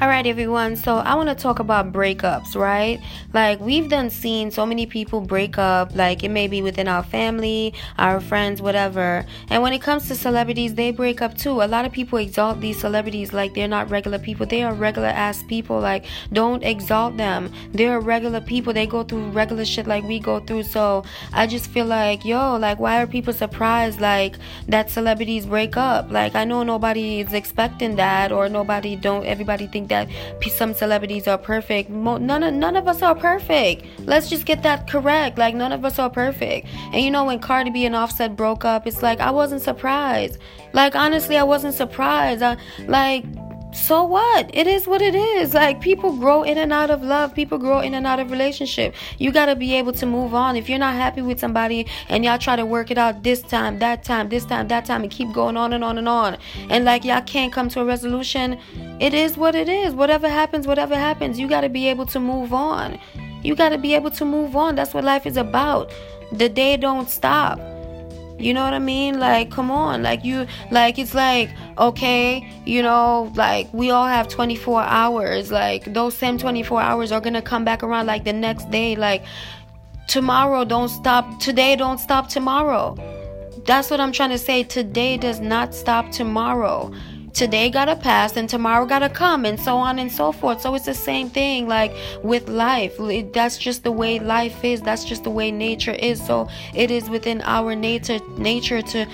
All right, everyone. So I want to talk about breakups, right? Like we've done seen so many people break up. Like it may be within our family, our friends, whatever. And when it comes to celebrities, they break up too. A lot of people exalt these celebrities like they're not regular people. They are regular ass people. Like don't exalt them. They're regular people. They go through regular shit like we go through. So I just feel like, yo, like why are people surprised like that celebrities break up? Like I know nobody is expecting that, or nobody don't. Everybody think that some celebrities are perfect. None of none of us are perfect. Let's just get that correct. Like none of us are perfect. And you know when Cardi B and Offset broke up, it's like I wasn't surprised. Like honestly, I wasn't surprised. I, like so what? It is what it is. Like people grow in and out of love. People grow in and out of relationship. You gotta be able to move on. If you're not happy with somebody and y'all try to work it out this time, that time, this time, that time, and keep going on and on and on, and like y'all can't come to a resolution, it is what it is. Whatever happens, whatever happens, you gotta be able to move on. You gotta be able to move on. That's what life is about. The day don't stop. You know what I mean? Like, come on. Like, you, like, it's like, okay, you know, like, we all have 24 hours. Like, those same 24 hours are gonna come back around, like, the next day. Like, tomorrow don't stop. Today don't stop tomorrow. That's what I'm trying to say. Today does not stop tomorrow today gotta pass and tomorrow gotta come and so on and so forth. So it's the same thing like with life. That's just the way life is. That's just the way nature is. So it is within our nature nature to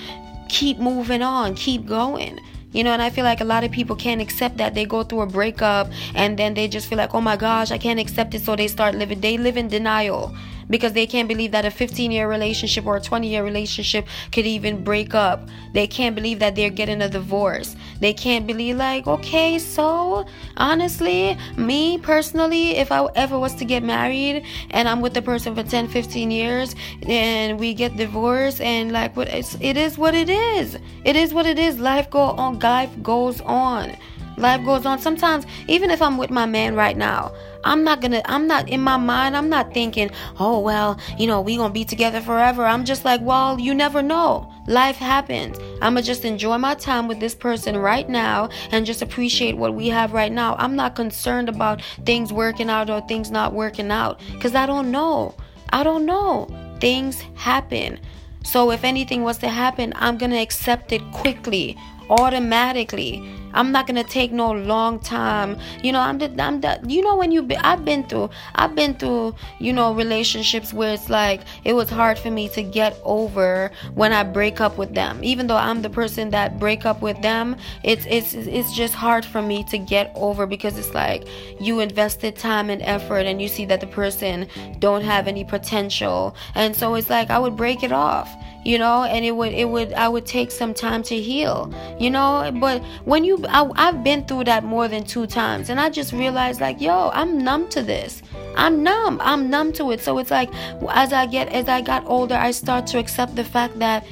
keep moving on keep going. You know, and I feel like a lot of people can't accept that. They go through a breakup and then they just feel like, oh my gosh, I can't accept it. So they start living, they live in denial because they can't believe that a 15 year relationship or a 20 year relationship could even break up. They can't believe that they're getting a divorce. They can't believe, like, okay, so honestly, me personally, if I ever was to get married and I'm with the person for 10, 15 years and we get divorced and like, what it is what it is. It is what it is. Life go on. Life goes on. Life goes on. Sometimes, even if I'm with my man right now, I'm not gonna, I'm not in my mind, I'm not thinking, oh, well, you know, we gonna be together forever. I'm just like, well, you never know. Life happens. I'ma just enjoy my time with this person right now and just appreciate what we have right now. I'm not concerned about things working out or things not working out because I don't know. I don't know. Things happen. So if anything was to happen, I'm gonna accept it quickly, automatically. I'm not gonna take no long time. You know, I'm the, I'm the, you know when you be, I've been through I've been through you know relationships where it's like it was hard for me to get over when I break up with them. Even though I'm the person that break up with them, it's it's it's just hard for me to get over because it's like you invested time and effort and you see that the person don't have any potential, and so it's like I would break it off you know and it would it would i would take some time to heal you know but when you I, i've been through that more than two times and i just realized like yo i'm numb to this. I'm numb. I'm numb to it. So it's like as i get as i got older i start to accept the fact that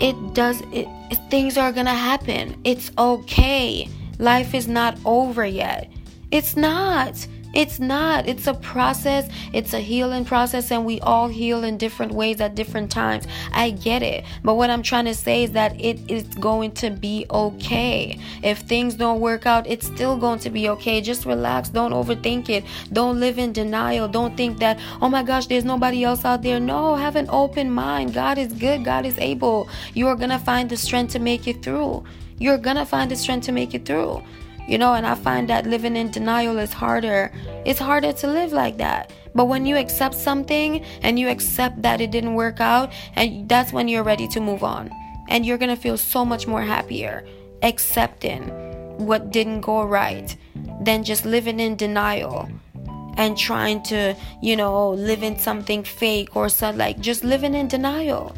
it does it, things are gonna happen. It's okay. Life is not over yet. It's not it's not. It's a process. It's a healing process, and we all heal in different ways at different times. I get it. But what I'm trying to say is that it is going to be okay. If things don't work out, it's still going to be okay. Just relax. Don't overthink it. Don't live in denial. Don't think that, oh my gosh, there's nobody else out there. No, have an open mind. God is good. God is able. You are going to find the strength to make it through. You're going to find the strength to make it through. You know, and I find that living in denial is harder. It's harder to live like that. But when you accept something and you accept that it didn't work out, and that's when you're ready to move on. And you're gonna feel so much more happier accepting what didn't go right than just living in denial and trying to, you know, live in something fake or so like just living in denial,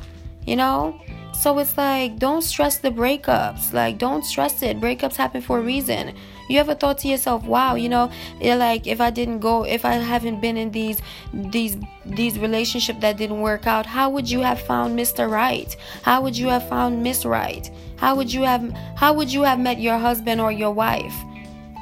you know? So it's like, don't stress the breakups. Like, don't stress it. Breakups happen for a reason. You ever thought to yourself, wow, you know, like if I didn't go, if I haven't been in these these these relationships that didn't work out, how would you have found Mr. Right? How would you have found Miss Right? How would you have how would you have met your husband or your wife?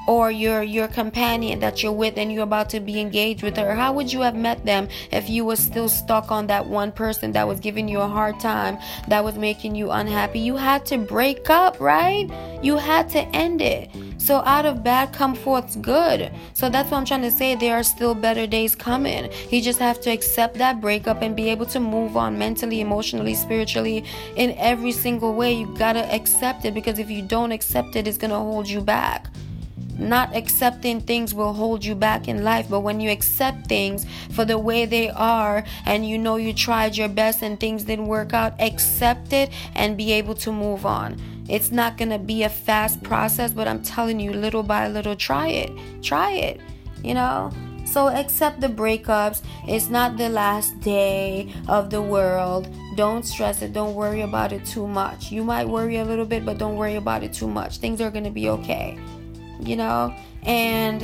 Or your your companion that you're with and you're about to be engaged with her how would you have met them if you were still stuck on that one person that was giving you a hard time that was making you unhappy you had to break up right you had to end it So out of bad come forth good. So that's what I'm trying to say. There are still better days coming. You just have to accept that breakup and be able to move on mentally, emotionally, spiritually, in every single way. You gotta accept it because if you don't accept it, it's gonna hold you back. Not accepting things will hold you back in life, but when you accept things for the way they are and you know you tried your best and things didn't work out, accept it and be able to move on. It's not to be a fast process, but I'm telling you, little by little, try it. Try it. You know? So accept the breakups. It's not the last day of the world. Don't stress it. Don't worry about it too much. You might worry a little bit, but don't worry about it too much. Things are to be okay you know, and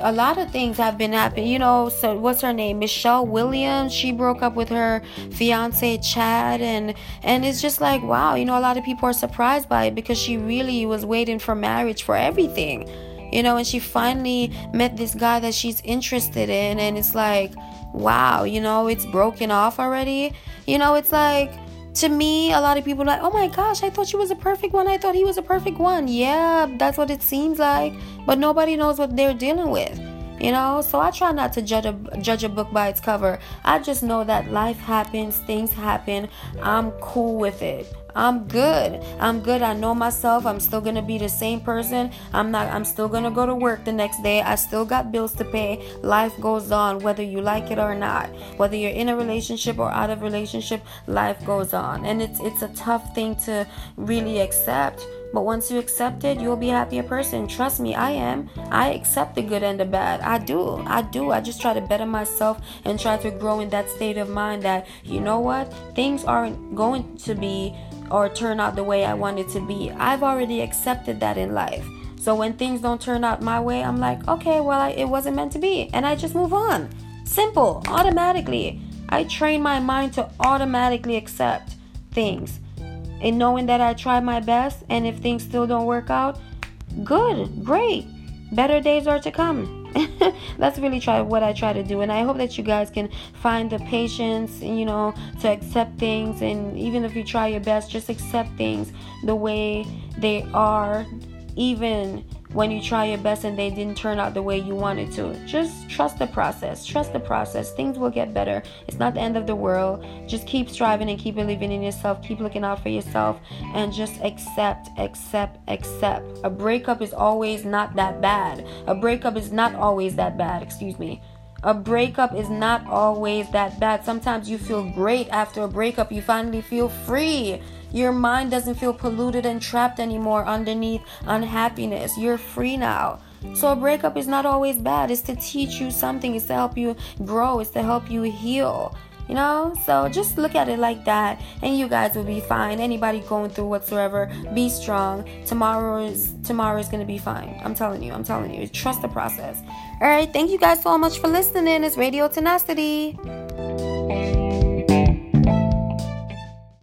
a lot of things have been happening. You know, so what's her name? Michelle Williams. She broke up with her fiance Chad, and and it's just like wow. You know, a lot of people are surprised by it because she really was waiting for marriage for everything. You know, and she finally met this guy that she's interested in, and it's like wow. You know, it's broken off already. You know, it's like to me, a lot of people like, oh my gosh, I thought she was a perfect one. I thought he was a perfect one. Yeah, that's what it seems like. But nobody knows what they're dealing with. You know, so I try not to judge a judge a book by its cover. I just know that life happens, things happen. I'm cool with it. I'm good. I'm good. I know myself. I'm still going to be the same person. I'm not I'm still going to go to work the next day. I still got bills to pay. Life goes on whether you like it or not. Whether you're in a relationship or out of relationship, life goes on. And it's it's a tough thing to really accept. But once you accept it, you'll be a happier person. Trust me, I am. I accept the good and the bad. I do. I do. I just try to better myself and try to grow in that state of mind that, you know what? Things aren't going to be or turn out the way I want it to be. I've already accepted that in life. So when things don't turn out my way, I'm like, okay, well, I, it wasn't meant to be. And I just move on. Simple, automatically. I train my mind to automatically accept things. And knowing that I tried my best, and if things still don't work out, good, great. Better days are to come. that's really try what I try to do, and I hope that you guys can find the patience, you know, to accept things, and even if you try your best, just accept things the way they are, even when you try your best and they didn't turn out the way you wanted to. Just trust the process. Trust the process. Things will get better. It's not the end of the world. Just keep striving and keep believing in yourself. Keep looking out for yourself and just accept, accept, accept. A breakup is always not that bad. A breakup is not always that bad. Excuse me. A breakup is not always that bad. Sometimes you feel great after a breakup. You finally feel free. Your mind doesn't feel polluted and trapped anymore underneath unhappiness. You're free now. So a breakup is not always bad. It's to teach you something. It's to help you grow. It's to help you heal. You know, so just look at it like that, and you guys will be fine. Anybody going through whatsoever, be strong. Tomorrow is tomorrow is gonna be fine. I'm telling you. I'm telling you. Trust the process. All right. Thank you guys so much for listening. It's Radio Tenacity.